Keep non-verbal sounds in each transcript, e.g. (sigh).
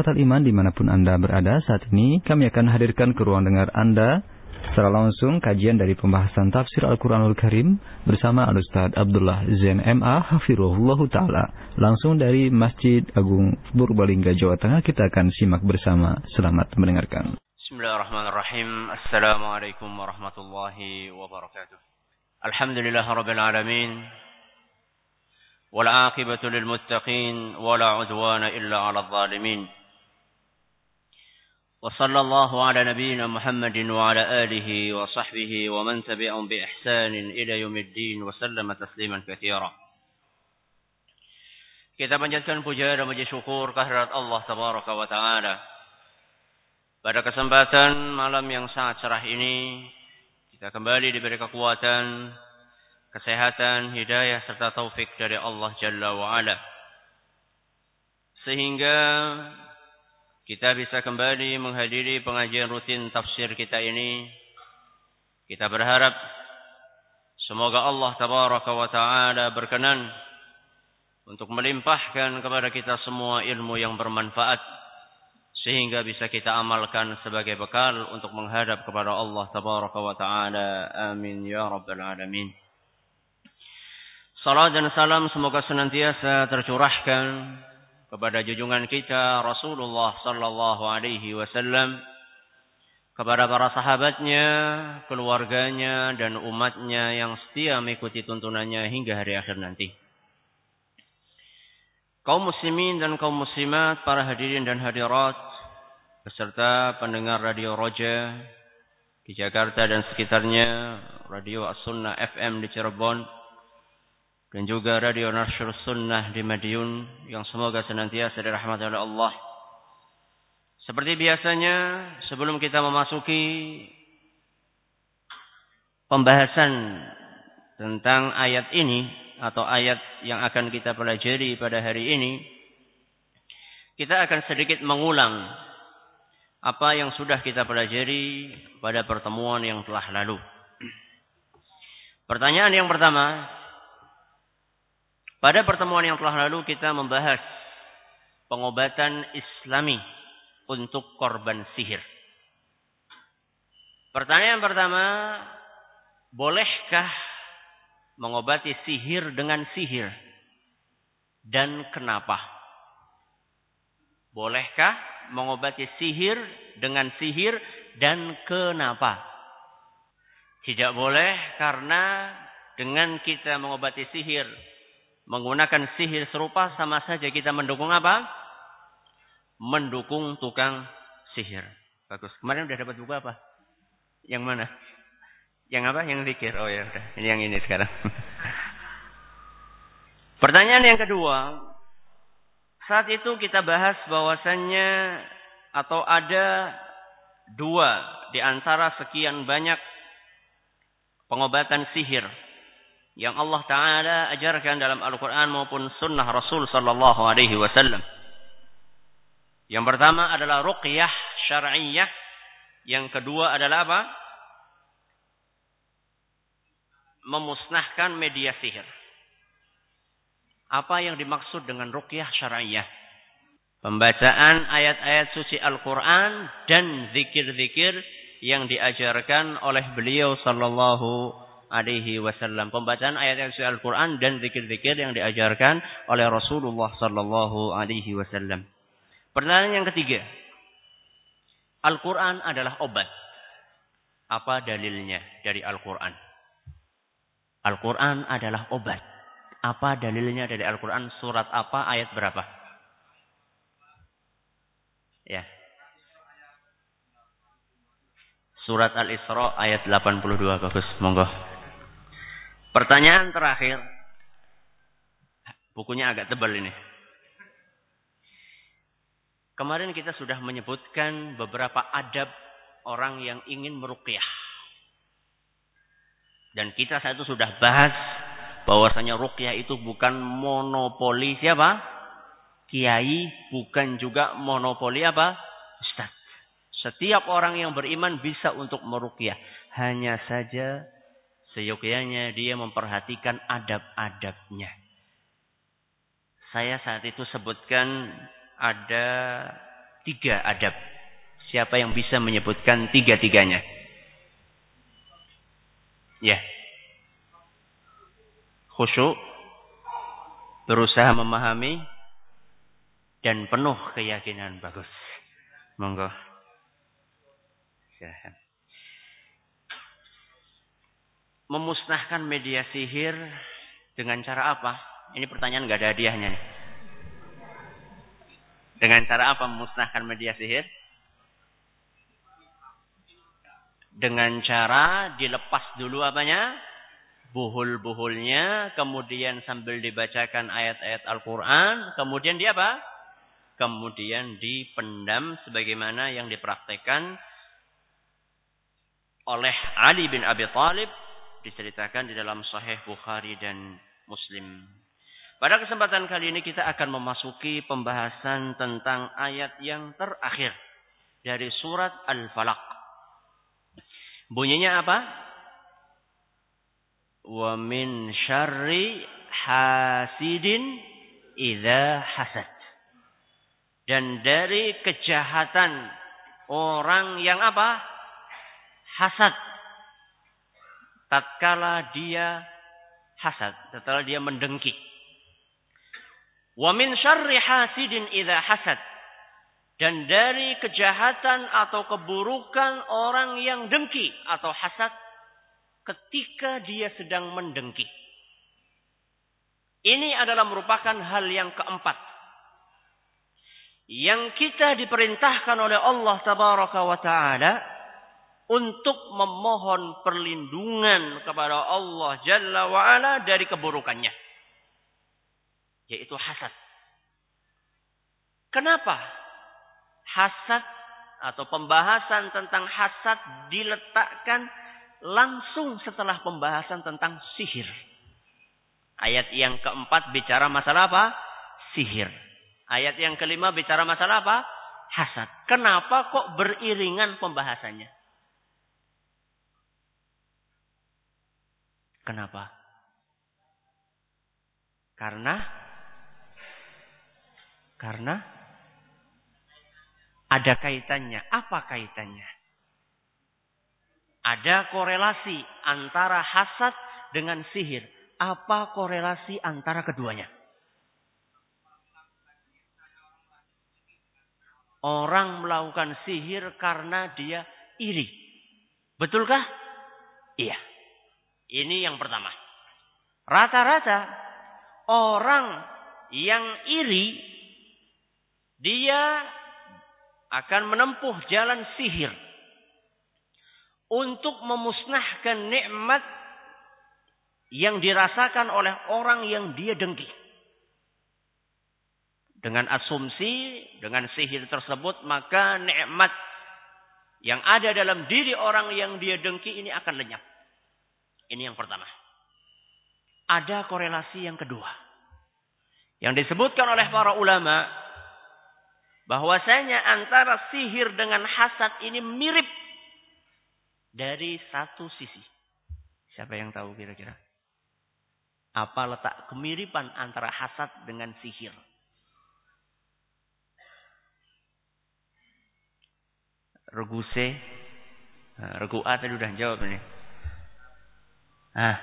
ikhwatal iman dimanapun Anda berada saat ini kami akan hadirkan ke ruang dengar Anda secara langsung kajian dari pembahasan tafsir Al-Quranul Karim bersama Al-Ustaz Abdullah Zain MA Hafirullah Ta'ala langsung dari Masjid Agung Purbalingga Jawa Tengah kita akan simak bersama selamat mendengarkan Bismillahirrahmanirrahim Assalamualaikum warahmatullahi wabarakatuh Alhamdulillah Rabbil Alamin والعاقبة للمتقين ولا عدوان إلا على الظالمين وصلى الله على نبينا محمد وعلى آله وصحبه ومن تبعهم بإحسان إلى يوم الدين وسلم تسليما كثيرا Kita panjatkan puja dan puji syukur kehadirat Allah Tabaraka wa Ta'ala. Pada kesempatan malam yang sangat cerah ini, kita kembali diberi kekuatan, kesehatan, hidayah serta taufik dari Allah Jalla wa Ala. Sehingga kita bisa kembali menghadiri pengajian rutin tafsir kita ini. Kita berharap semoga Allah Tabaraka wa Taala berkenan untuk melimpahkan kepada kita semua ilmu yang bermanfaat sehingga bisa kita amalkan sebagai bekal untuk menghadap kepada Allah Tabaraka wa Taala. Amin ya rabbal alamin. Salam dan salam semoga senantiasa tercurahkan kepada junjungan kita Rasulullah sallallahu alaihi wasallam kepada para sahabatnya, keluarganya dan umatnya yang setia mengikuti tuntunannya hingga hari akhir nanti. Kaum muslimin dan kaum muslimat, para hadirin dan hadirat beserta pendengar Radio Roja di Jakarta dan sekitarnya, Radio As-Sunnah FM di Cirebon, dan juga Radio Nasyur Sunnah di Madiun yang semoga senantiasa dirahmati oleh Allah. Seperti biasanya, sebelum kita memasuki pembahasan tentang ayat ini atau ayat yang akan kita pelajari pada hari ini, kita akan sedikit mengulang apa yang sudah kita pelajari pada pertemuan yang telah lalu. Pertanyaan yang pertama, pada pertemuan yang telah lalu kita membahas pengobatan islami untuk korban sihir. Pertanyaan pertama, bolehkah mengobati sihir dengan sihir? Dan kenapa? Bolehkah mengobati sihir dengan sihir dan kenapa? Tidak boleh karena dengan kita mengobati sihir menggunakan sihir serupa sama saja kita mendukung apa? Mendukung tukang sihir. Bagus. Kemarin udah dapat buku apa? Yang mana? Yang apa? Yang zikir. Oh ya udah. Ini yang ini sekarang. (laughs) Pertanyaan yang kedua. Saat itu kita bahas bahwasannya atau ada dua di antara sekian banyak pengobatan sihir yang Allah Taala ajarkan dalam Al-Quran maupun Sunnah Rasul Sallallahu Alaihi Wasallam. Yang pertama adalah ruqyah syar'iyah. Yang kedua adalah apa? Memusnahkan media sihir. Apa yang dimaksud dengan ruqyah syar'iyah? Pembacaan ayat-ayat suci Al-Quran dan zikir-zikir yang diajarkan oleh beliau sallallahu alaihi wasallam. Pembacaan ayat-ayat suci Al-Qur'an dan zikir-zikir yang diajarkan oleh Rasulullah sallallahu alaihi wasallam. Pertanyaan yang ketiga. Al-Qur'an adalah obat. Apa dalilnya dari Al-Qur'an? Al-Qur'an adalah obat. Apa dalilnya dari Al-Qur'an? Surat apa? Ayat berapa? Ya. Surat Al-Isra ayat 82 bagus. Monggo. Pertanyaan terakhir. Bukunya agak tebal ini. Kemarin kita sudah menyebutkan beberapa adab orang yang ingin meruqyah. Dan kita saat itu sudah bahas bahwasanya ruqyah itu bukan monopoli siapa? Kiai, bukan juga monopoli apa? Ustaz. Setiap orang yang beriman bisa untuk meruqyah. Hanya saja Seyogyanya dia memperhatikan adab-adabnya. Saya saat itu sebutkan ada tiga adab. Siapa yang bisa menyebutkan tiga-tiganya? Ya. Khusyuk, berusaha memahami, dan penuh keyakinan. Bagus. Monggo. Silahkan. Memusnahkan media sihir dengan cara apa? Ini pertanyaan nggak ada hadiahnya nih. Dengan cara apa memusnahkan media sihir? Dengan cara dilepas dulu apanya? Buhul-buhulnya, kemudian sambil dibacakan ayat-ayat Al-Quran, kemudian dia apa? Kemudian dipendam sebagaimana yang dipraktekkan oleh Ali bin Abi Thalib diceritakan di dalam Sahih Bukhari dan Muslim. Pada kesempatan kali ini kita akan memasuki pembahasan tentang ayat yang terakhir dari surat Al-Falaq. Bunyinya apa? Wa min syarri hasidin idza hasad. Dan dari kejahatan orang yang apa? Hasad. Tatkala dia hasad, setelah dia mendengki. Wa min syarri hasidin idza hasad. Dan dari kejahatan atau keburukan orang yang dengki atau hasad ketika dia sedang mendengki. Ini adalah merupakan hal yang keempat. Yang kita diperintahkan oleh Allah taala untuk memohon perlindungan kepada Allah Jalla wa ala dari keburukannya yaitu hasad. Kenapa hasad atau pembahasan tentang hasad diletakkan langsung setelah pembahasan tentang sihir? Ayat yang keempat bicara masalah apa? Sihir. Ayat yang kelima bicara masalah apa? Hasad. Kenapa kok beriringan pembahasannya? Kenapa? Karena karena ada kaitannya. Apa kaitannya? Ada korelasi antara hasad dengan sihir. Apa korelasi antara keduanya? Orang melakukan sihir karena dia iri. Betulkah? Iya. Ini yang pertama. Rata-rata orang yang iri dia akan menempuh jalan sihir untuk memusnahkan nikmat yang dirasakan oleh orang yang dia dengki. Dengan asumsi, dengan sihir tersebut, maka nikmat yang ada dalam diri orang yang dia dengki ini akan lenyap. Ini yang pertama. Ada korelasi yang kedua. Yang disebutkan oleh para ulama bahwasanya antara sihir dengan hasad ini mirip dari satu sisi. Siapa yang tahu kira-kira? Apa letak kemiripan antara hasad dengan sihir? Regu C, nah, regu A tadi udah jawab ini. Nah,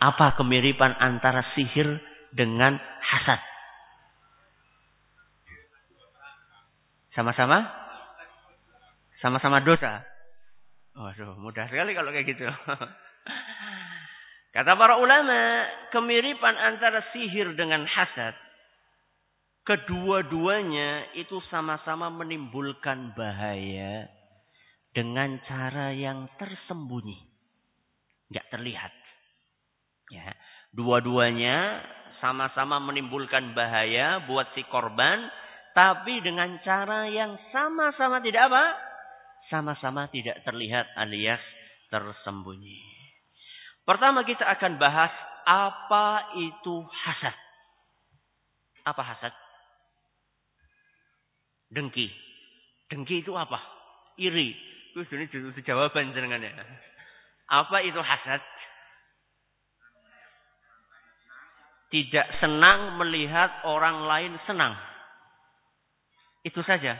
apa kemiripan antara sihir dengan hasad? Sama-sama? Sama-sama dosa. Waduh, mudah sekali kalau kayak gitu. (laughs) Kata para ulama, kemiripan antara sihir dengan hasad, kedua-duanya itu sama-sama menimbulkan bahaya dengan cara yang tersembunyi. Nggak terlihat. Ya. Dua-duanya sama-sama menimbulkan bahaya buat si korban tapi dengan cara yang sama-sama tidak apa? Sama-sama tidak terlihat alias tersembunyi. Pertama kita akan bahas apa itu hasad. Apa hasad? Dengki. Dengki itu apa? Iri. Terus ini jawaban jenengannya. Apa itu hasad? Tidak senang melihat orang lain senang. Itu saja.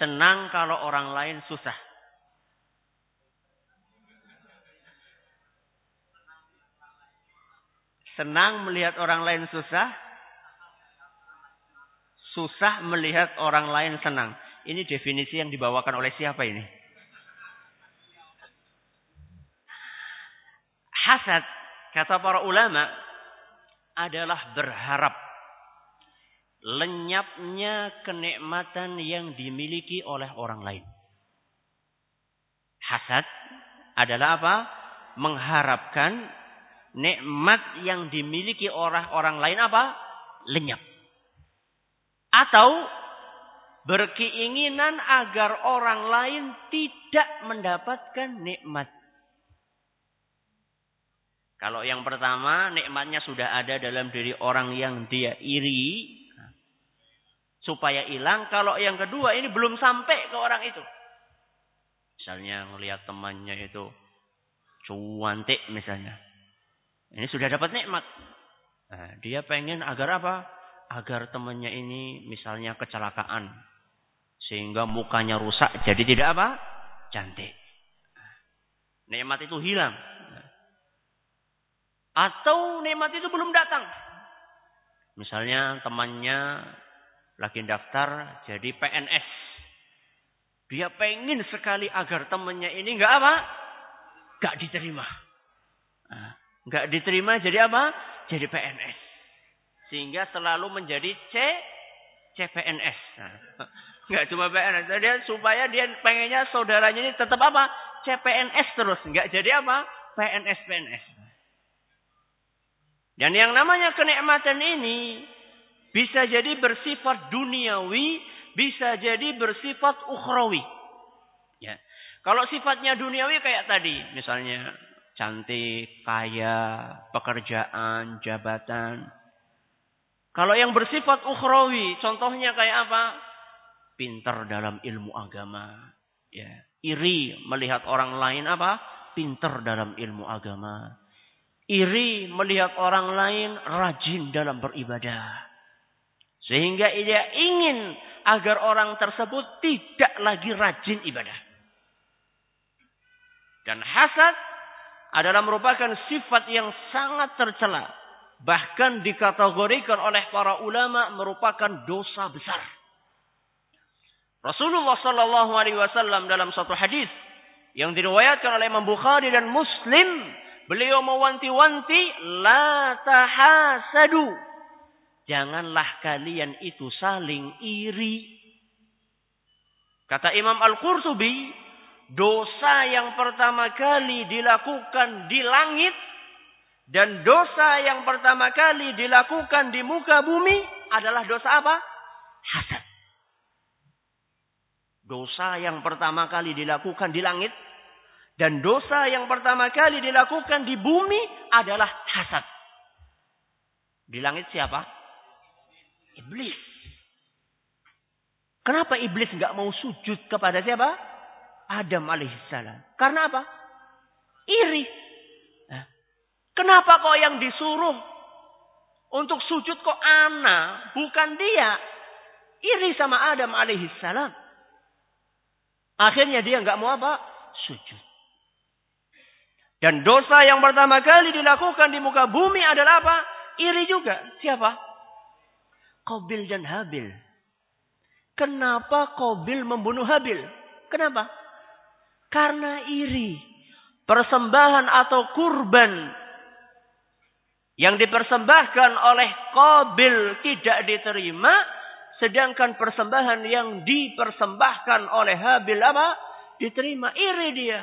Senang kalau orang lain susah. Senang melihat orang lain susah. Susah melihat orang lain senang. Ini definisi yang dibawakan oleh siapa ini? Hasad, kata para ulama, adalah berharap lenyapnya kenikmatan yang dimiliki oleh orang lain. Hasad adalah apa? Mengharapkan nikmat yang dimiliki oleh orang lain apa? Lenyap. Atau berkeinginan agar orang lain tidak mendapatkan nikmat. Kalau yang pertama, nikmatnya sudah ada dalam diri orang yang dia iri, supaya hilang. Kalau yang kedua ini belum sampai ke orang itu. Misalnya melihat temannya itu cuantik misalnya. Ini sudah dapat nikmat. Nah, dia pengen agar apa? Agar temannya ini misalnya kecelakaan. Sehingga mukanya rusak jadi tidak apa? Cantik. Nikmat itu hilang. Atau nikmat itu belum datang. Misalnya temannya lagi daftar jadi PNS. Dia pengen sekali agar temannya ini nggak apa? Nggak diterima. Nah, nggak diterima jadi apa? Jadi PNS. Sehingga selalu menjadi C CPNS. Nah, (laughs) nggak cuma PNS. Dia supaya dia pengennya saudaranya ini tetap apa? CPNS terus. Nggak jadi apa? PNS PNS. Dan yang namanya kenikmatan ini bisa jadi bersifat duniawi, bisa jadi bersifat ukhrawi. Ya. Kalau sifatnya duniawi kayak tadi, misalnya cantik, kaya, pekerjaan, jabatan. Kalau yang bersifat ukhrawi, contohnya kayak apa? Pinter dalam ilmu agama. Ya. Iri melihat orang lain apa? Pinter dalam ilmu agama. Iri melihat orang lain rajin dalam beribadah. Sehingga dia ingin agar orang tersebut tidak lagi rajin ibadah. Dan hasad adalah merupakan sifat yang sangat tercela. Bahkan dikategorikan oleh para ulama merupakan dosa besar. Rasulullah Sallallahu Alaihi Wasallam dalam satu hadis yang diriwayatkan oleh Imam Bukhari dan Muslim, beliau mewanti-wanti la tahasadu Janganlah kalian itu saling iri. Kata Imam Al-Qurtubi, dosa yang pertama kali dilakukan di langit dan dosa yang pertama kali dilakukan di muka bumi adalah dosa apa? Hasad. Dosa yang pertama kali dilakukan di langit dan dosa yang pertama kali dilakukan di bumi adalah hasad. Di langit siapa? Iblis. Kenapa iblis nggak mau sujud kepada siapa? Adam alaihissalam. Karena apa? Iri. Kenapa kok yang disuruh untuk sujud kok ana, bukan dia? Iri sama Adam alaihissalam. Akhirnya dia nggak mau apa? Sujud. Dan dosa yang pertama kali dilakukan di muka bumi adalah apa? Iri juga. Siapa? Kobil dan Habil. Kenapa Kobil membunuh Habil? Kenapa? Karena iri. Persembahan atau kurban yang dipersembahkan oleh Kobil tidak diterima. Sedangkan persembahan yang dipersembahkan oleh Habil apa? Diterima. Iri dia.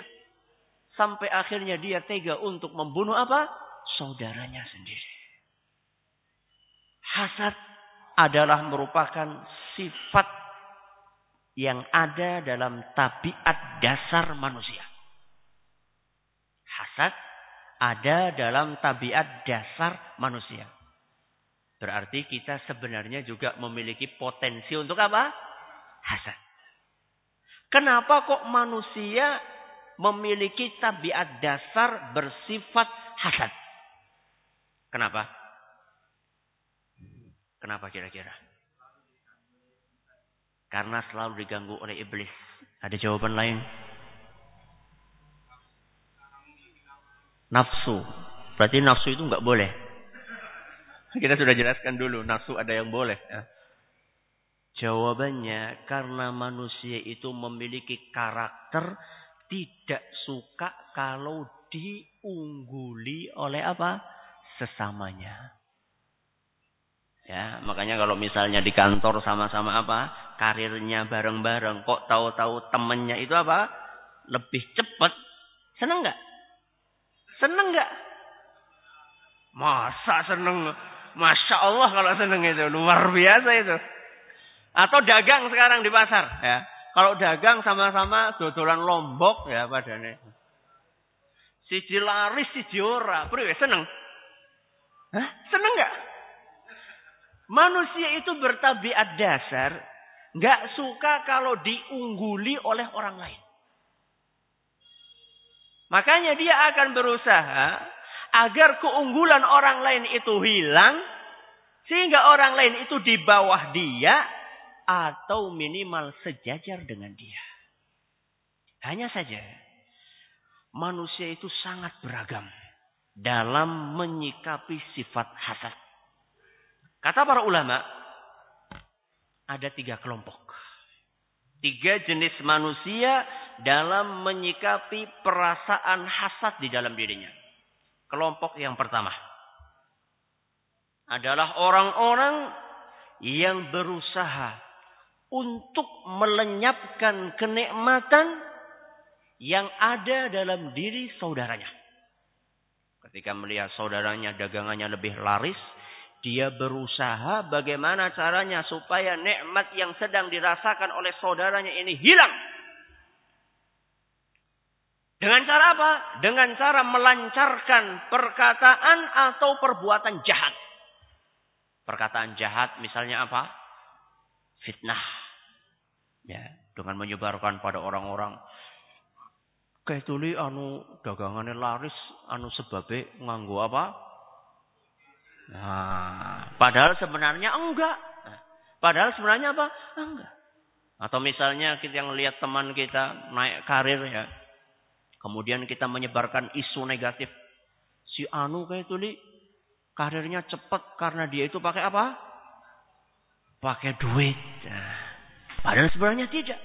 Sampai akhirnya dia tega untuk membunuh apa? Saudaranya sendiri. Hasad adalah merupakan sifat yang ada dalam tabiat dasar manusia. Hasad ada dalam tabiat dasar manusia. Berarti kita sebenarnya juga memiliki potensi untuk apa? Hasad. Kenapa kok manusia memiliki tabiat dasar bersifat hasad? Kenapa? Kenapa kira-kira? Karena selalu diganggu oleh iblis. Ada jawaban lain? Nafsu. Berarti nafsu itu nggak boleh. Kita sudah jelaskan dulu, nafsu ada yang boleh. Ya. Jawabannya karena manusia itu memiliki karakter tidak suka kalau diungguli oleh apa? Sesamanya. Ya, makanya kalau misalnya di kantor sama-sama apa? Karirnya bareng-bareng. Kok tahu-tahu temennya itu apa? Lebih cepat. Seneng nggak? Seneng nggak? Masa seneng? Masya Allah kalau seneng itu. Luar biasa itu. Atau dagang sekarang di pasar. Ya. Kalau dagang sama-sama dodolan lombok ya padanya. Si laris, si ora. Priwe seneng? Hah? Seneng nggak? Manusia itu bertabiat dasar nggak suka kalau diungguli oleh orang lain. Makanya dia akan berusaha agar keunggulan orang lain itu hilang sehingga orang lain itu di bawah dia atau minimal sejajar dengan dia. Hanya saja manusia itu sangat beragam dalam menyikapi sifat hasad. Kata para ulama, ada tiga kelompok. Tiga jenis manusia dalam menyikapi perasaan hasad di dalam dirinya. Kelompok yang pertama adalah orang-orang yang berusaha untuk melenyapkan kenikmatan yang ada dalam diri saudaranya. Ketika melihat saudaranya dagangannya lebih laris, dia berusaha bagaimana caranya supaya nikmat yang sedang dirasakan oleh saudaranya ini hilang. Dengan cara apa? Dengan cara melancarkan perkataan atau perbuatan jahat. Perkataan jahat misalnya apa? Fitnah. Ya, dengan menyebarkan pada orang-orang kayak tuli anu dagangannya laris anu sebabe nganggo apa? Nah, padahal sebenarnya enggak. Nah, padahal sebenarnya apa? Enggak. Atau misalnya kita yang lihat teman kita naik karir ya. Kemudian kita menyebarkan isu negatif. Si Anu kayak tuli karirnya cepat karena dia itu pakai apa? Pakai duit. Padahal sebenarnya tidak.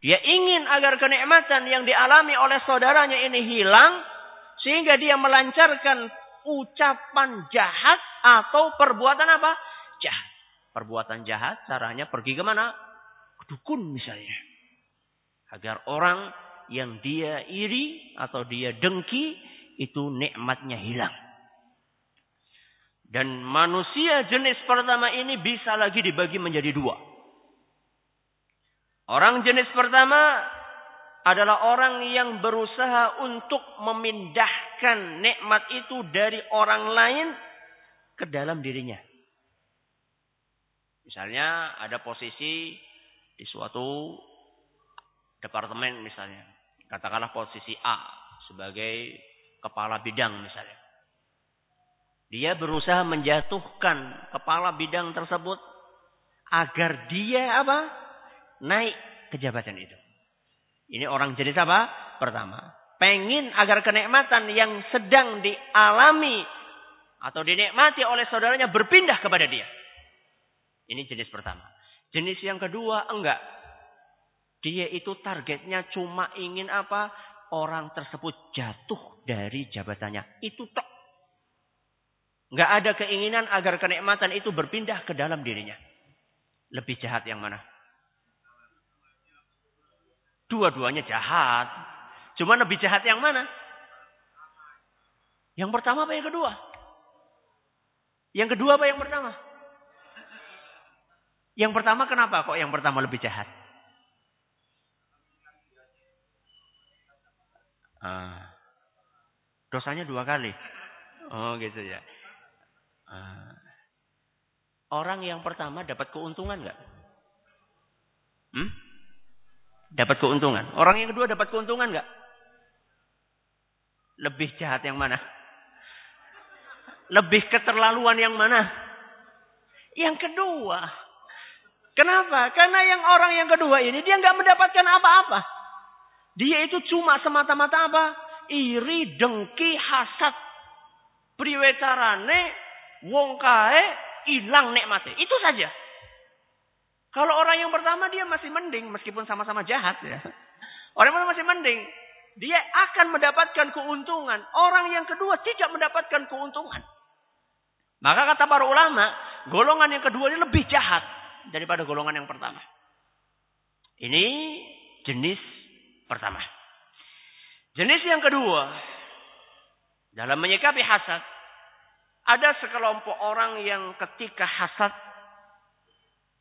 Dia ingin agar kenikmatan yang dialami oleh saudaranya ini hilang. Sehingga dia melancarkan ucapan jahat atau perbuatan apa? Jahat. Perbuatan jahat caranya pergi ke mana? Ke dukun misalnya. Agar orang yang dia iri atau dia dengki itu nikmatnya hilang. Dan manusia jenis pertama ini bisa lagi dibagi menjadi dua. Orang jenis pertama adalah orang yang berusaha untuk memindahkan nikmat itu dari orang lain ke dalam dirinya. Misalnya ada posisi di suatu departemen misalnya. Katakanlah posisi A sebagai kepala bidang misalnya. Dia berusaha menjatuhkan kepala bidang tersebut agar dia apa? Naik ke jabatan itu. Ini orang jenis apa? Pertama, pengin agar kenikmatan yang sedang dialami atau dinikmati oleh saudaranya berpindah kepada dia. Ini jenis pertama. Jenis yang kedua enggak. Dia itu targetnya cuma ingin apa? Orang tersebut jatuh dari jabatannya. Itu tok. Nggak ada keinginan agar kenikmatan itu berpindah ke dalam dirinya. Lebih jahat yang mana? Dua-duanya jahat. Cuma lebih jahat yang mana? Yang pertama apa yang kedua? Yang kedua apa yang pertama? Yang pertama kenapa kok yang pertama lebih jahat? Ah, dosanya dua kali. Oh gitu ya. Ah. Orang yang pertama dapat keuntungan nggak? Hmm? Dapat keuntungan. Orang yang kedua dapat keuntungan nggak? Lebih jahat yang mana? Lebih keterlaluan yang mana? Yang kedua. Kenapa? Karena yang orang yang kedua ini dia nggak mendapatkan apa-apa. Dia itu cuma semata-mata apa? Iri, dengki, hasad. Priwetarane, wong kae, hilang nikmatnya. Itu saja. Kalau orang yang pertama dia masih mending meskipun sama-sama jahat ya. Orang yang masih mending. Dia akan mendapatkan keuntungan. Orang yang kedua tidak mendapatkan keuntungan. Maka kata para ulama, golongan yang kedua ini lebih jahat daripada golongan yang pertama. Ini jenis pertama. Jenis yang kedua, dalam menyikapi hasad, ada sekelompok orang yang ketika hasad,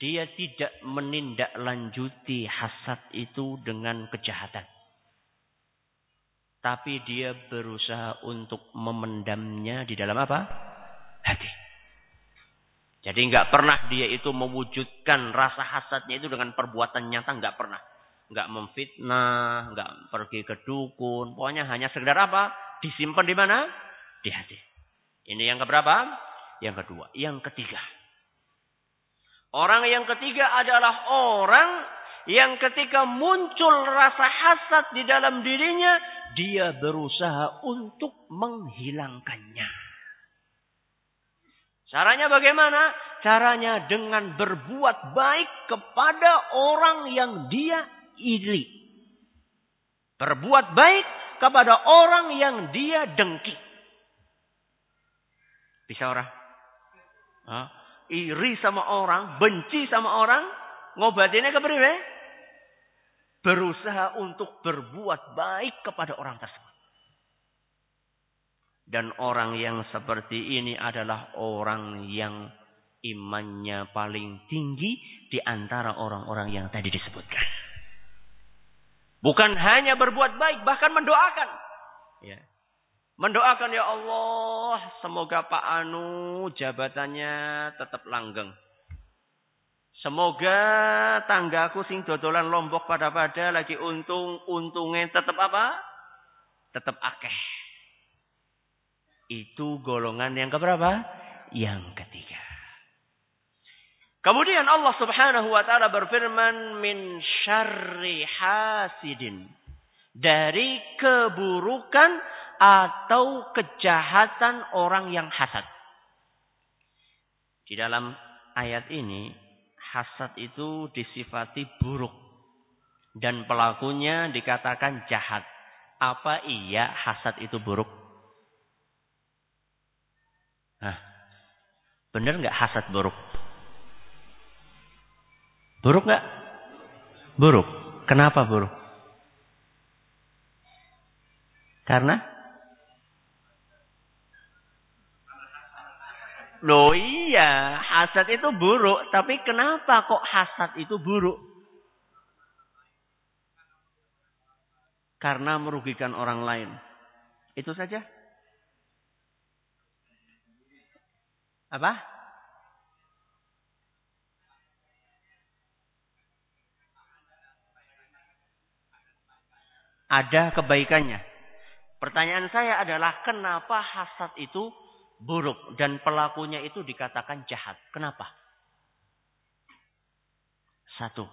dia tidak menindaklanjuti hasad itu dengan kejahatan. Tapi dia berusaha untuk memendamnya di dalam apa? Hati. Jadi nggak pernah dia itu mewujudkan rasa hasadnya itu dengan perbuatan nyata, nggak pernah nggak memfitnah, nggak pergi ke dukun. Pokoknya hanya sekedar apa? Disimpan di mana? Di hati. Ini yang keberapa? Yang kedua. Yang ketiga. Orang yang ketiga adalah orang yang ketika muncul rasa hasad di dalam dirinya, dia berusaha untuk menghilangkannya. Caranya bagaimana? Caranya dengan berbuat baik kepada orang yang dia iri. Berbuat baik kepada orang yang dia dengki. Bisa orang? Hah? Iri sama orang, benci sama orang, ngobatinnya ke beriwe? Berusaha untuk berbuat baik kepada orang tersebut. Dan orang yang seperti ini adalah orang yang imannya paling tinggi di antara orang-orang yang tadi disebutkan. Bukan hanya berbuat baik, bahkan mendoakan. Ya. Mendoakan ya Allah, semoga Pak Anu jabatannya tetap langgeng. Semoga tanggaku sing dodolan lombok pada-pada lagi untung, untungnya tetap apa? Tetap akeh. Itu golongan yang keberapa? Yang ketiga. Kemudian Allah Subhanahu wa taala berfirman min syarri hasidin dari keburukan atau kejahatan orang yang hasad. Di dalam ayat ini hasad itu disifati buruk dan pelakunya dikatakan jahat. Apa iya hasad itu buruk? Nah, benar nggak hasad buruk? Buruk nggak? Buruk. Kenapa buruk? Karena Loh iya, hasad itu buruk. Tapi kenapa kok hasad itu buruk? Karena merugikan orang lain. Itu saja. Apa? ada kebaikannya. Pertanyaan saya adalah kenapa hasad itu buruk dan pelakunya itu dikatakan jahat? Kenapa? Satu,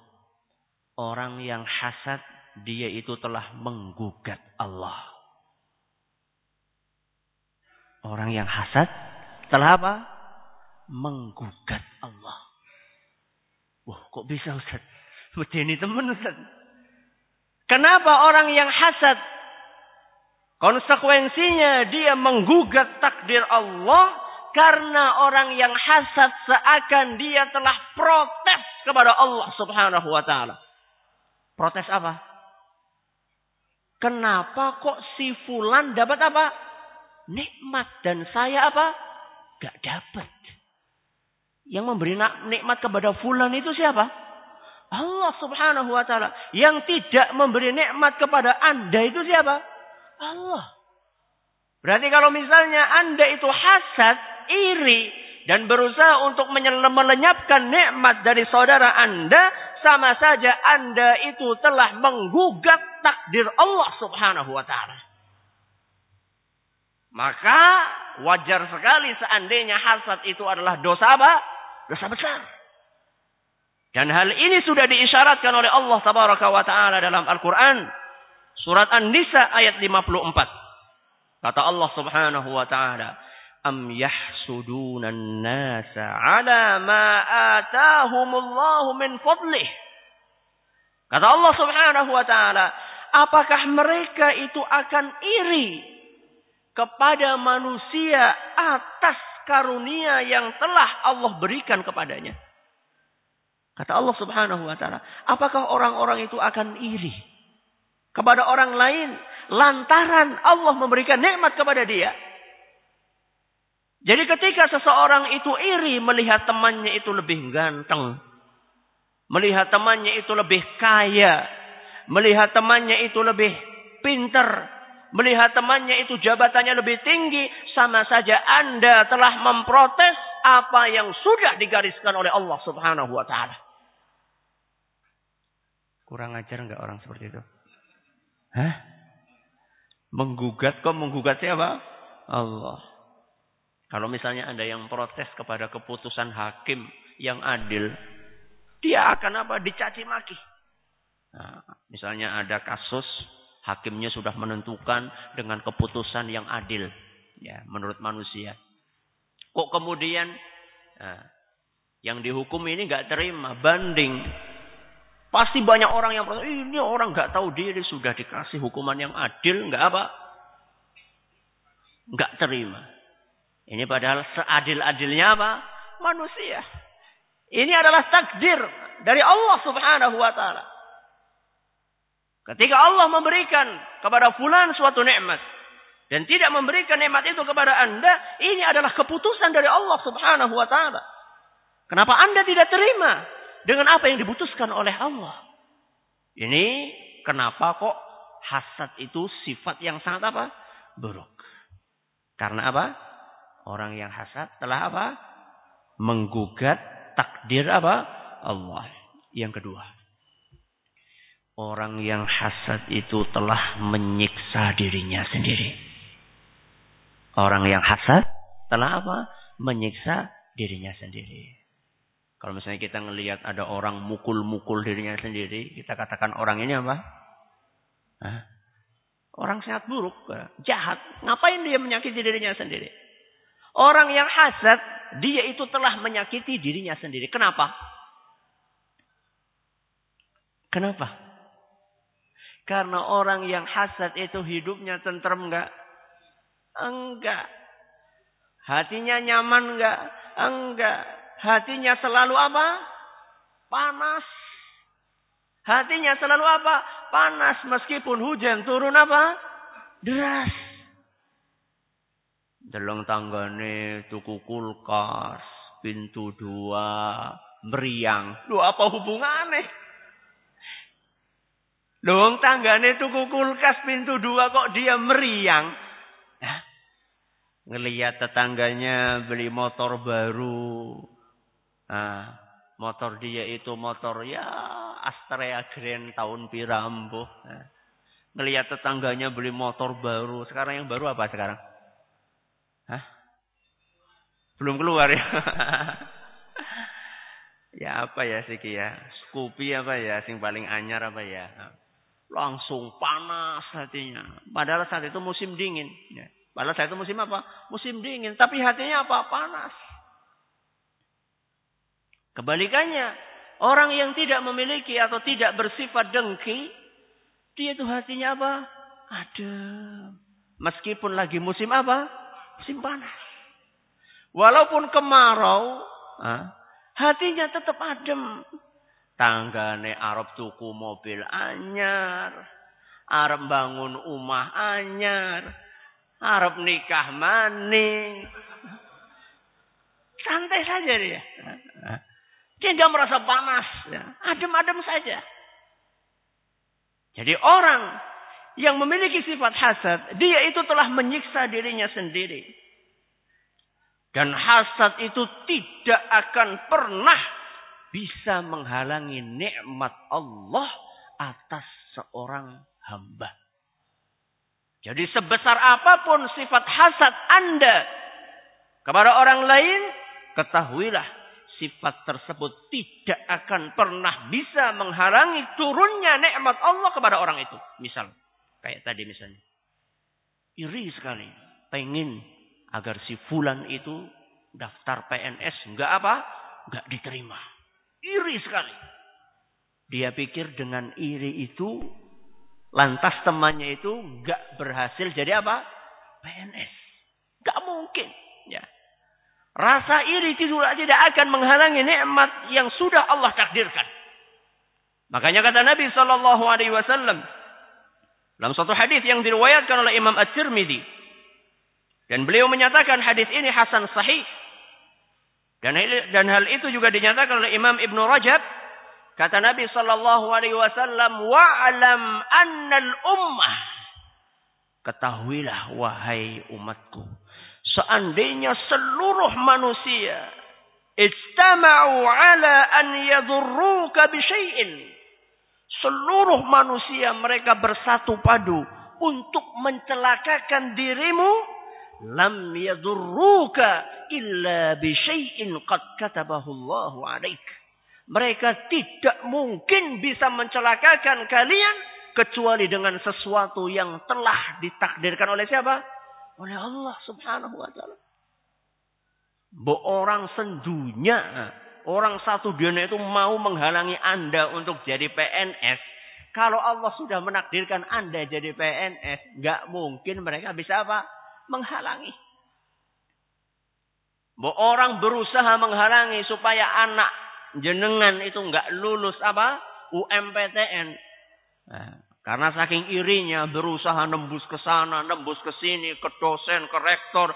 orang yang hasad dia itu telah menggugat Allah. Orang yang hasad telah apa? Menggugat Allah. Wah, kok bisa Ustaz? Ini teman Ustaz. Kenapa orang yang hasad? Konsekuensinya dia menggugat takdir Allah karena orang yang hasad seakan dia telah protes kepada Allah Subhanahu wa taala. Protes apa? Kenapa kok si fulan dapat apa? Nikmat dan saya apa? Gak dapat. Yang memberi nikmat kepada fulan itu siapa? Allah subhanahu wa ta'ala. Yang tidak memberi nikmat kepada anda itu siapa? Allah. Berarti kalau misalnya anda itu hasad, iri, dan berusaha untuk melenyapkan nikmat dari saudara anda, sama saja anda itu telah menggugat takdir Allah subhanahu wa ta'ala. Maka wajar sekali seandainya hasad itu adalah dosa apa? Dosa besar. Dan hal ini sudah diisyaratkan oleh Allah tabaraka wa taala dalam Al-Qur'an surat An-Nisa ayat 54. Kata Allah Subhanahu wa taala, "Am yahsuduna an-nasa 'ala ma atahumullahu min fadlih." Kata Allah Subhanahu wa taala, apakah mereka itu akan iri kepada manusia atas karunia yang telah Allah berikan kepadanya? Kata Allah Subhanahu wa taala, apakah orang-orang itu akan iri kepada orang lain lantaran Allah memberikan nikmat kepada dia? Jadi ketika seseorang itu iri melihat temannya itu lebih ganteng, melihat temannya itu lebih kaya, melihat temannya itu lebih pinter, melihat temannya itu jabatannya lebih tinggi, sama saja Anda telah memprotes apa yang sudah digariskan oleh Allah Subhanahu wa taala. Kurang ajar enggak orang seperti itu? Hah? Menggugat kok menggugat siapa? Allah. Kalau misalnya Anda yang protes kepada keputusan hakim yang adil, dia akan apa? Dicaci maki. Nah, misalnya ada kasus hakimnya sudah menentukan dengan keputusan yang adil, ya menurut manusia. Kok kemudian nah, yang dihukum ini nggak terima, banding, Pasti banyak orang yang ini orang nggak tahu diri sudah dikasih hukuman yang adil, nggak apa? Nggak terima. Ini padahal seadil-adilnya apa? Manusia. Ini adalah takdir dari Allah Subhanahu wa taala. Ketika Allah memberikan kepada fulan suatu nikmat dan tidak memberikan nikmat itu kepada Anda, ini adalah keputusan dari Allah Subhanahu wa taala. Kenapa Anda tidak terima? Dengan apa yang dibutuhkan oleh Allah. Ini kenapa kok hasad itu sifat yang sangat apa? Buruk. Karena apa? Orang yang hasad telah apa? Menggugat takdir apa? Allah. Yang kedua. Orang yang hasad itu telah menyiksa dirinya sendiri. Orang yang hasad telah apa? Menyiksa dirinya sendiri. Kalau misalnya kita ngelihat ada orang mukul-mukul dirinya sendiri, kita katakan orang ini apa? Hah? Orang sehat buruk, jahat. Ngapain dia menyakiti dirinya sendiri? Orang yang hasad, dia itu telah menyakiti dirinya sendiri. Kenapa? Kenapa? Karena orang yang hasad itu hidupnya tentrem enggak? Enggak. Hatinya nyaman enggak? Enggak. Hatinya selalu apa? Panas. Hatinya selalu apa? Panas meskipun hujan turun apa? Deras. Delong tanggane tuku kulkas, pintu dua, meriang. Lu apa hubungannya? Dong tanggane tuku kulkas pintu dua kok dia meriang. Ngelihat tetangganya beli motor baru, Nah, motor dia itu motor ya Astrea Grand tahun pirambo. Nah, ngelihat tetangganya beli motor baru. Sekarang yang baru apa sekarang? Hah? Belum keluar ya? (laughs) ya apa ya sih ya? Scoopy apa ya? Sing paling anyar apa ya? Langsung panas hatinya. Padahal saat itu musim dingin. Ya. Padahal saat itu musim apa? Musim dingin. Tapi hatinya apa? Panas. Kebalikannya, orang yang tidak memiliki atau tidak bersifat dengki, dia itu hatinya apa? Adem. Meskipun lagi musim apa? Musim panas. Walaupun kemarau, hatinya tetap adem. Tanggane Arab tuku mobil anyar. Arab bangun rumah anyar. Arab nikah maning. Santai saja dia. Dia nggak merasa panas. Ya. Adem-adem saja. Jadi orang yang memiliki sifat hasad, dia itu telah menyiksa dirinya sendiri. Dan hasad itu tidak akan pernah bisa menghalangi nikmat Allah atas seorang hamba. Jadi sebesar apa pun sifat hasad Anda kepada orang lain, ketahuilah sifat tersebut tidak akan pernah bisa menghalangi turunnya nikmat Allah kepada orang itu. Misal, kayak tadi misalnya. Iri sekali. Pengen agar si fulan itu daftar PNS. Enggak apa? Enggak diterima. Iri sekali. Dia pikir dengan iri itu, lantas temannya itu enggak berhasil jadi apa? PNS. Enggak mungkin. Ya. Rasa iri tidak tidak akan menghalangi nikmat yang sudah Allah takdirkan. Makanya kata Nabi Shallallahu Alaihi Wasallam dalam satu hadis yang diriwayatkan oleh Imam At-Tirmidzi. Dan beliau menyatakan hadis ini hasan sahih. Dan dan hal itu juga dinyatakan oleh Imam Ibn Rajab. Kata Nabi Shallallahu Alaihi Wasallam wa'alam annal ummah. Ketahuilah wahai umatku Seandainya seluruh manusia istama'u ala an yadurruka bisyai'in. Seluruh manusia mereka bersatu padu untuk mencelakakan dirimu lam yadurruka illa bisyai'in qad katabahu Allah 'alaik. Mereka tidak mungkin bisa mencelakakan kalian kecuali dengan sesuatu yang telah ditakdirkan oleh siapa? Oleh Allah Subhanahu wa taala. Bo orang sendunya, orang satu dunia itu mau menghalangi Anda untuk jadi PNS. Kalau Allah sudah menakdirkan Anda jadi PNS, nggak mungkin mereka bisa apa? Menghalangi. Bo orang berusaha menghalangi supaya anak jenengan itu nggak lulus apa? UMPTN. Nah, karena saking irinya berusaha nembus ke sana, nembus ke sini, ke dosen, ke rektor.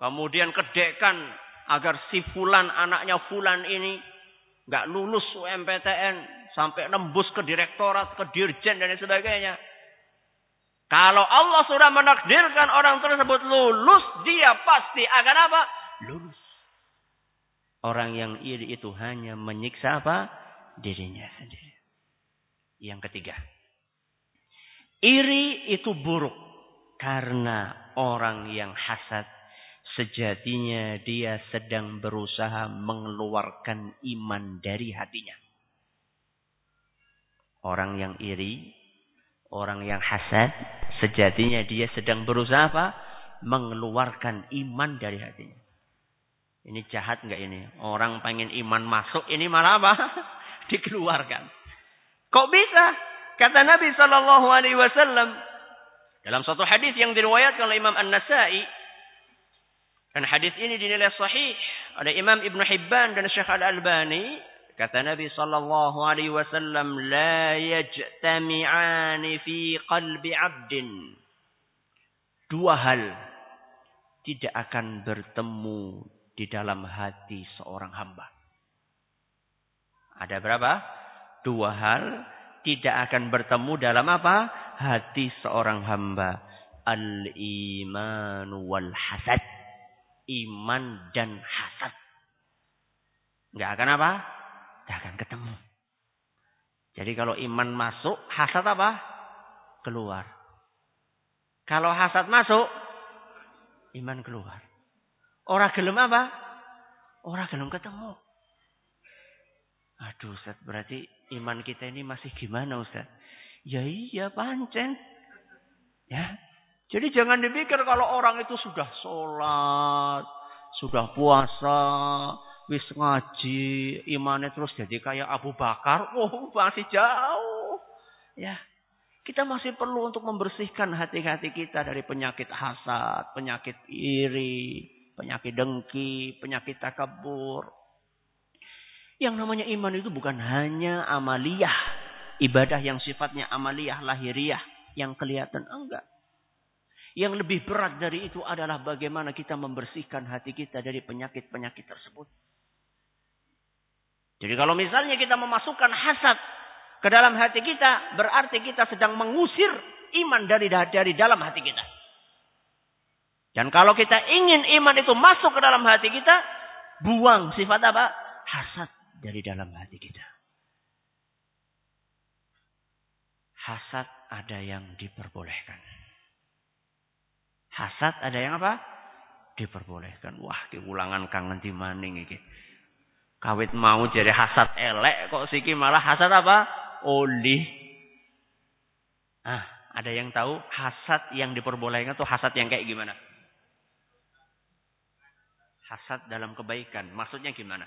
Kemudian kedekan agar si fulan, anaknya fulan ini nggak lulus UMPTN sampai nembus ke direktorat, ke dirjen dan sebagainya. Kalau Allah sudah menakdirkan orang tersebut lulus, dia pasti akan apa? Lulus. Orang yang iri itu hanya menyiksa apa? Dirinya sendiri. Yang ketiga. Iri itu buruk karena orang yang hasad sejatinya dia sedang berusaha mengeluarkan iman dari hatinya. Orang yang iri, orang yang hasad sejatinya dia sedang berusaha apa? Mengeluarkan iman dari hatinya. Ini jahat nggak ini? Orang pengen iman masuk, ini malah apa? (laughs) Dikeluarkan. Kok bisa? Kata Nabi Shallallahu Alaihi Wasallam dalam satu hadis yang diriwayatkan oleh Imam An-Nasai dan hadis ini dinilai sahih oleh Imam Ibn Hibban dan Syekh Al-Albani kata Nabi sallallahu alaihi wasallam la yajtami'ani fi qalbi 'abdin. Dua hal tidak akan bertemu di dalam hati seorang hamba. Ada berapa? Dua hal tidak akan bertemu dalam apa? Hati seorang hamba. Al-iman wal hasad. Iman dan hasad. Enggak akan apa? Enggak akan ketemu. Jadi kalau iman masuk, hasad apa? Keluar. Kalau hasad masuk, iman keluar. Orang gelem apa? Orang gelem ketemu. Aduh Ustaz, berarti iman kita ini masih gimana Ustaz? Ya iya pancen. Ya. Jadi jangan dipikir kalau orang itu sudah sholat, sudah puasa, wis ngaji, imannya terus jadi kayak Abu Bakar. Oh, masih jauh. Ya. Kita masih perlu untuk membersihkan hati-hati kita dari penyakit hasad, penyakit iri, penyakit dengki, penyakit takabur. Yang namanya iman itu bukan hanya amaliyah. Ibadah yang sifatnya amaliyah, lahiriah. Yang kelihatan. Enggak. Yang lebih berat dari itu adalah bagaimana kita membersihkan hati kita dari penyakit-penyakit tersebut. Jadi kalau misalnya kita memasukkan hasad ke dalam hati kita, berarti kita sedang mengusir iman dari dari dalam hati kita. Dan kalau kita ingin iman itu masuk ke dalam hati kita, buang sifat apa? Hasad dari dalam hati kita. Hasad ada yang diperbolehkan. Hasad ada yang apa? Diperbolehkan. Wah, keulangan kangen di maning iki. Kawit mau jadi hasad elek kok siki malah hasad apa? Oli. Ah, ada yang tahu hasad yang diperbolehkan tuh hasad yang kayak gimana? Hasad dalam kebaikan. Maksudnya gimana?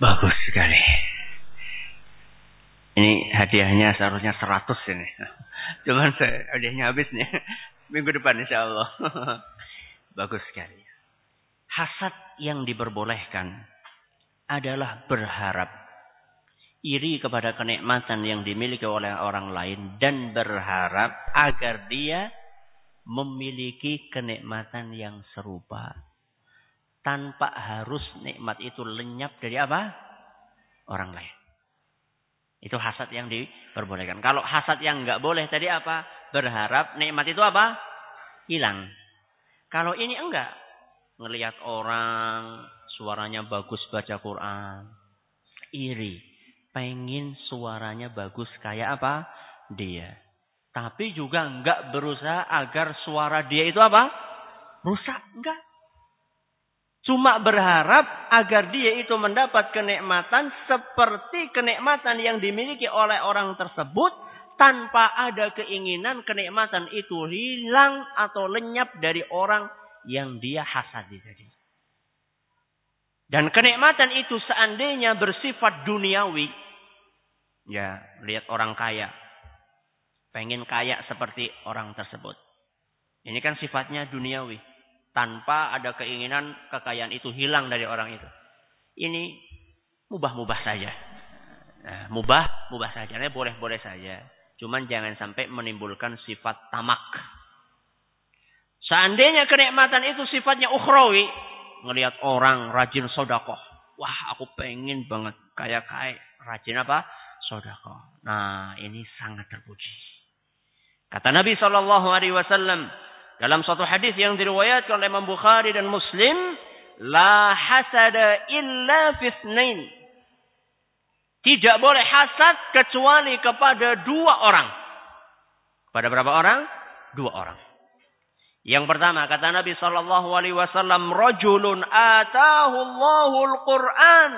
Bagus sekali. Ini hadiahnya seharusnya 100 ini. Cuman saya, hadiahnya habis nih. Minggu depan insya Allah. Bagus sekali. Hasad yang diperbolehkan adalah berharap iri kepada kenikmatan yang dimiliki oleh orang lain dan berharap agar dia memiliki kenikmatan yang serupa tanpa harus nikmat itu lenyap dari apa? Orang lain. Itu hasad yang diperbolehkan. Kalau hasad yang nggak boleh tadi apa? Berharap nikmat itu apa? Hilang. Kalau ini enggak. Ngelihat orang suaranya bagus baca Quran. Iri. Pengen suaranya bagus kayak apa? Dia. Tapi juga enggak berusaha agar suara dia itu apa? Rusak. Enggak. Cuma berharap agar dia itu mendapat kenikmatan seperti kenikmatan yang dimiliki oleh orang tersebut tanpa ada keinginan kenikmatan itu hilang atau lenyap dari orang yang dia hasadi tadi. Dan kenikmatan itu seandainya bersifat duniawi. Ya, lihat orang kaya. Pengen kaya seperti orang tersebut. Ini kan sifatnya duniawi tanpa ada keinginan kekayaan itu hilang dari orang itu. Ini mubah-mubah saja. Nah, mubah, mubah saja. Boleh-boleh saja. Cuman jangan sampai menimbulkan sifat tamak. Seandainya kenikmatan itu sifatnya ukhrawi. Ngelihat orang rajin sodakoh. Wah aku pengen banget. Kayak kayak rajin apa? Sodakoh. Nah ini sangat terpuji. Kata Nabi Wasallam, dalam suatu hadis yang diriwayatkan oleh Imam Bukhari dan Muslim, la hasada illa fisnain. Tidak boleh hasad kecuali kepada dua orang. Kepada berapa orang? Dua orang. Yang pertama kata Nabi sallallahu alaihi wasallam, "Rajulun atahu Allahul Qur'an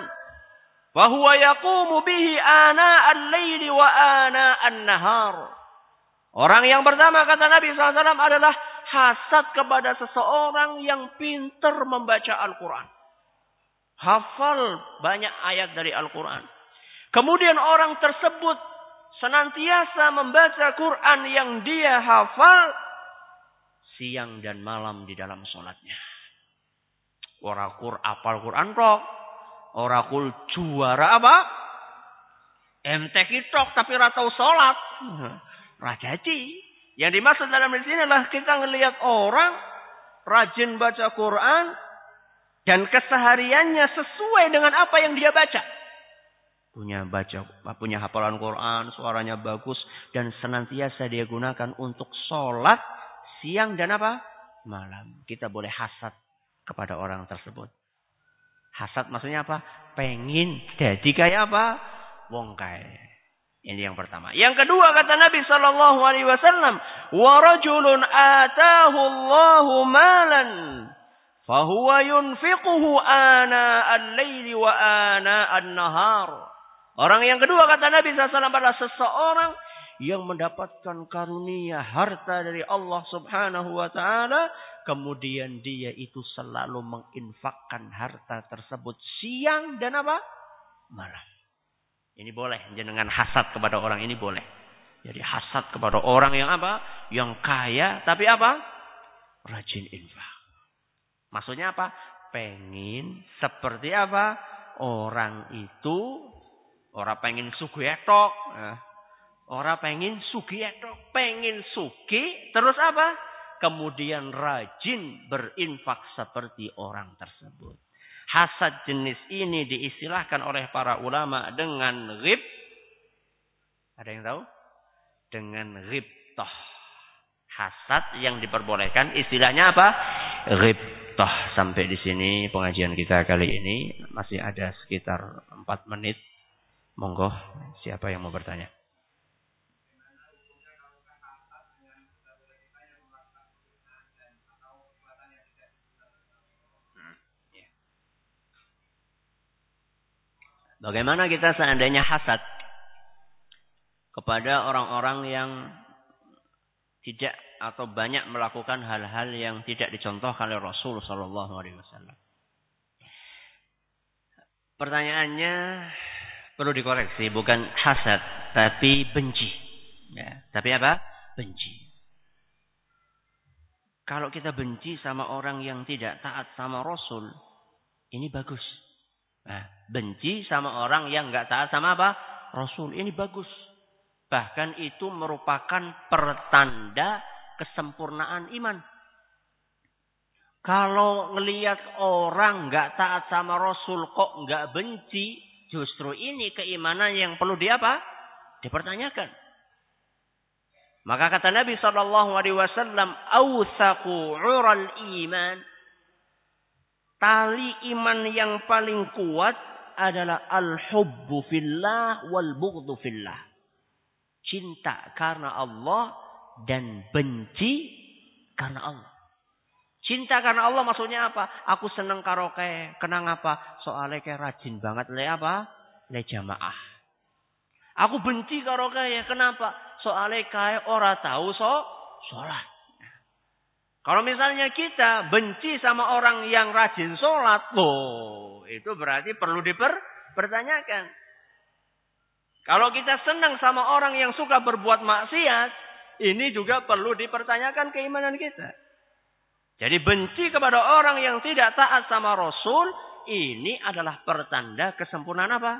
wa huwa yaqumu bihi ana al-laili wa ana an-nahar." Orang yang pertama kata Nabi SAW adalah hasad kepada seseorang yang pintar membaca Al-Quran. Hafal banyak ayat dari Al-Quran. Kemudian orang tersebut senantiasa membaca Quran yang dia hafal siang dan malam di dalam sholatnya. Orakul apal Quran rok. Orakul juara apa? MTQ tok tapi ratau sholat. (laughs) Rajaji. Yang dimaksud dalam di sini adalah kita ngelihat orang rajin baca Quran dan kesehariannya sesuai dengan apa yang dia baca. Punya baca, punya hafalan Quran, suaranya bagus dan senantiasa dia gunakan untuk sholat siang dan apa? Malam. Kita boleh hasad kepada orang tersebut. Hasad maksudnya apa? Pengen jadi kayak apa? Wong kaya. Ini yang pertama. Yang kedua kata Nabi sallallahu alaihi wasallam, "Wa rajulun atahu Allahu malan fahuwa yunfiquhu ana al-laili wa ana an-nahar." Orang yang kedua kata Nabi SAW adalah seseorang yang mendapatkan karunia harta dari Allah Subhanahu wa taala, kemudian dia itu selalu menginfakkan harta tersebut siang dan apa? malam. Ini boleh jenengan hasad kepada orang ini boleh. Jadi hasad kepada orang yang apa? Yang kaya tapi apa? Rajin infak. Maksudnya apa? Pengen seperti apa? Orang itu orang pengen sugi etok. Orang pengen sugi etok. Pengen sugi terus apa? kemudian rajin berinfak seperti orang tersebut. Hasad jenis ini diistilahkan oleh para ulama dengan rib. Ada yang tahu? Dengan ribtoh. Hasad yang diperbolehkan istilahnya apa? Ribtoh. Sampai di sini pengajian kita kali ini masih ada sekitar 4 menit. Monggo siapa yang mau bertanya? Bagaimana kita seandainya hasad kepada orang-orang yang tidak atau banyak melakukan hal-hal yang tidak dicontohkan oleh Rasul Shallallahu Alaihi Wasallam. Pertanyaannya perlu dikoreksi, bukan hasad, tapi benci. Ya, tapi apa? Benci. Kalau kita benci sama orang yang tidak taat sama Rasul, ini bagus. Nah, benci sama orang yang nggak taat sama apa? Rasul. Ini bagus. Bahkan itu merupakan pertanda kesempurnaan iman. Kalau ngelihat orang nggak taat sama Rasul kok nggak benci, justru ini keimanan yang perlu diapa? Dipertanyakan. Maka kata Nabi Shallallahu Alaihi Wasallam, "Awsaku ural iman." Tali iman yang paling kuat adalah al-hubbu fillah wal bughdhu fillah. Cinta karena Allah dan benci karena Allah. Cinta karena Allah maksudnya apa? Aku seneng karaoke. Kenang apa? Soalnya kayak rajin banget le apa? Le jamaah. Aku benci karaoke ya. Kenapa? Soalnya kayak ora tahu so sholat. Kalau misalnya kita benci sama orang yang rajin sholat, loh, itu berarti perlu dipertanyakan. Kalau kita senang sama orang yang suka berbuat maksiat, ini juga perlu dipertanyakan keimanan kita. Jadi benci kepada orang yang tidak taat sama Rasul, ini adalah pertanda kesempurnaan apa?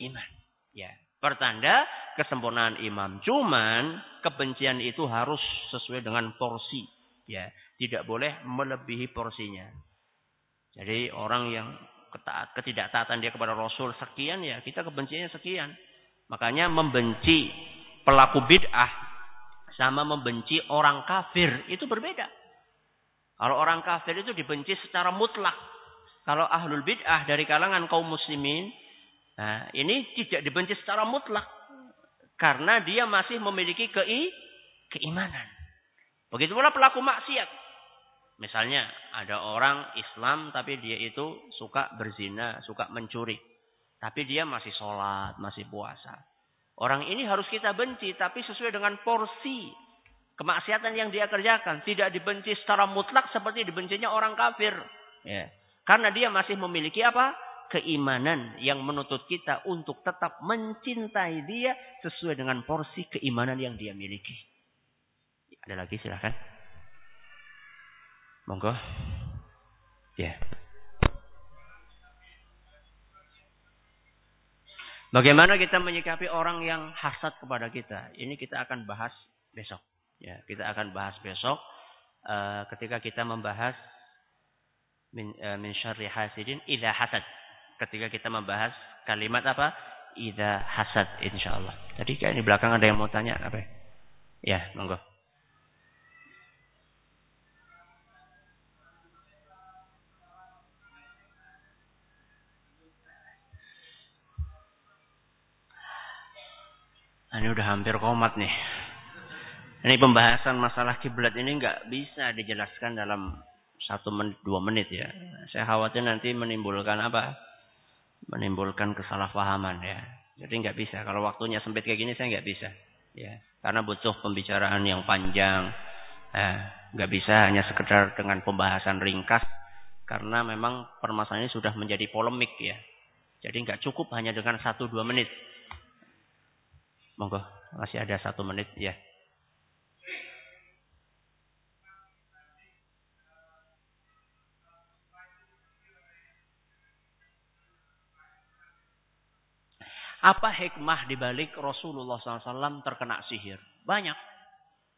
Iman. Ya, pertanda kesempurnaan iman. Cuman kebencian itu harus sesuai dengan porsi. Ya, tidak boleh melebihi porsinya. Jadi orang yang ketidaktaatan dia kepada Rasul sekian ya, kita kebenciannya sekian. Makanya membenci pelaku bid'ah sama membenci orang kafir itu berbeda. Kalau orang kafir itu dibenci secara mutlak. Kalau ahlul bid'ah dari kalangan kaum muslimin, nah, ini tidak dibenci secara mutlak. Karena dia masih memiliki kei, keimanan. Begitu pula pelaku maksiat. Misalnya ada orang Islam tapi dia itu suka berzina, suka mencuri. Tapi dia masih sholat, masih puasa. Orang ini harus kita benci tapi sesuai dengan porsi kemaksiatan yang dia kerjakan. Tidak dibenci secara mutlak seperti dibencinya orang kafir. Ya. Karena dia masih memiliki apa? Keimanan yang menuntut kita untuk tetap mencintai dia sesuai dengan porsi keimanan yang dia miliki. Ada lagi silahkan. Monggo. Ya. Bagaimana kita menyikapi orang yang hasad kepada kita? Ini kita akan bahas besok. Ya, kita akan bahas besok uh, ketika kita membahas min, uh, min syarri hasidin hasad. Ketika kita membahas kalimat apa? Idza hasad insyaallah. Tadi kayak di belakang ada yang mau tanya apa? Ya, monggo. Ini udah hampir komat nih. Ini pembahasan masalah kiblat ini nggak bisa dijelaskan dalam satu menit dua menit ya. Saya khawatir nanti menimbulkan apa? Menimbulkan kesalahpahaman ya. Jadi nggak bisa. Kalau waktunya sempit kayak gini saya nggak bisa. Ya, karena butuh pembicaraan yang panjang. Eh, nggak bisa hanya sekedar dengan pembahasan ringkas. Karena memang permasalahan ini sudah menjadi polemik ya. Jadi nggak cukup hanya dengan satu dua menit. Monggo, masih ada satu menit ya. Apa hikmah dibalik Rasulullah SAW terkena sihir? Banyak.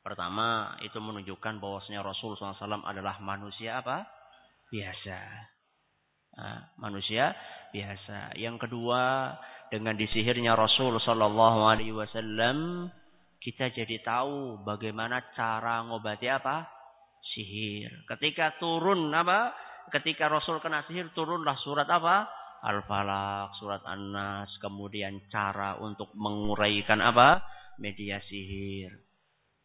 Pertama, itu menunjukkan bahwasanya Rasul SAW adalah manusia apa? Biasa. Nah, manusia biasa. Yang kedua, dengan disihirnya Rasul Sallallahu Alaihi Wasallam, kita jadi tahu bagaimana cara ngobati apa? Sihir. Ketika turun apa? Ketika Rasul kena sihir, turunlah surat apa? Al-Falaq, surat An-Nas, kemudian cara untuk menguraikan apa? Media sihir.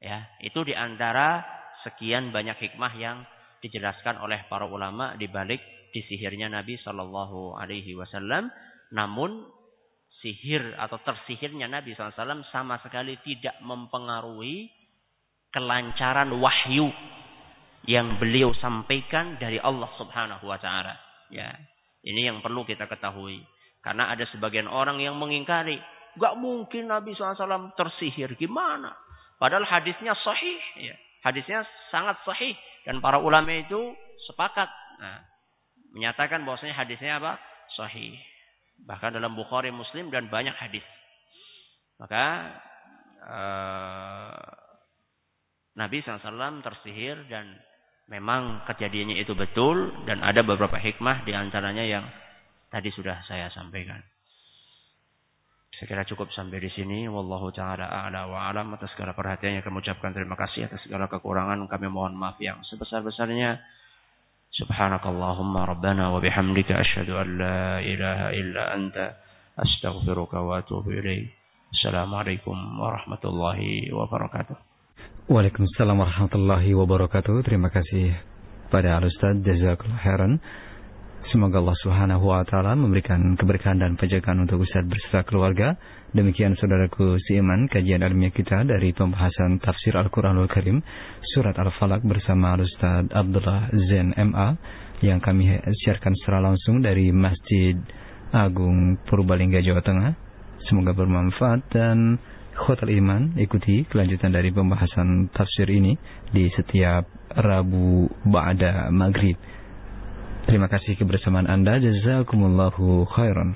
Ya, itu di antara sekian banyak hikmah yang dijelaskan oleh para ulama di balik disihirnya Nabi Shallallahu Alaihi Wasallam. Namun sihir atau tersihirnya Nabi SAW sama sekali tidak mempengaruhi kelancaran wahyu yang beliau sampaikan dari Allah Subhanahu wa taala. Ya. Ini yang perlu kita ketahui. Karena ada sebagian orang yang mengingkari, gak mungkin Nabi SAW tersihir. Gimana? Padahal hadisnya sahih. Ya. Hadisnya sangat sahih. Dan para ulama itu sepakat. Nah, menyatakan bahwasanya hadisnya apa? Sahih. Bahkan dalam Bukhari Muslim dan banyak hadis. Maka uh, Nabi SAW tersihir dan memang kejadiannya itu betul dan ada beberapa hikmah di antaranya yang tadi sudah saya sampaikan. Saya kira cukup sampai di sini. Wallahu taala a'la wa alam atas segala perhatiannya kami ucapkan terima kasih atas segala kekurangan kami mohon maaf yang sebesar-besarnya. Subhanakallahumma rabbana wa bihamdika asyhadu an la ilaha illa anta astaghfiruka wa atubu ilaik. Assalamualaikum warahmatullahi wabarakatuh. Waalaikumsalam warahmatullahi wabarakatuh. Terima kasih pada Al Ustaz Jazakallah khairan. Semoga Allah Subhanahu wa taala memberikan keberkahan dan penjagaan untuk Ustaz beserta keluarga. Demikian saudaraku seiman kajian ilmiah kita dari pembahasan tafsir Al-Qur'anul Karim surat Al-Falaq bersama Ustaz Abdullah Zain MA yang kami siarkan secara langsung dari Masjid Agung Purbalingga Jawa Tengah. Semoga bermanfaat dan khotal iman ikuti kelanjutan dari pembahasan tafsir ini di setiap Rabu Ba'da Maghrib. Terima kasih kebersamaan Anda. Jazakumullahu khairan.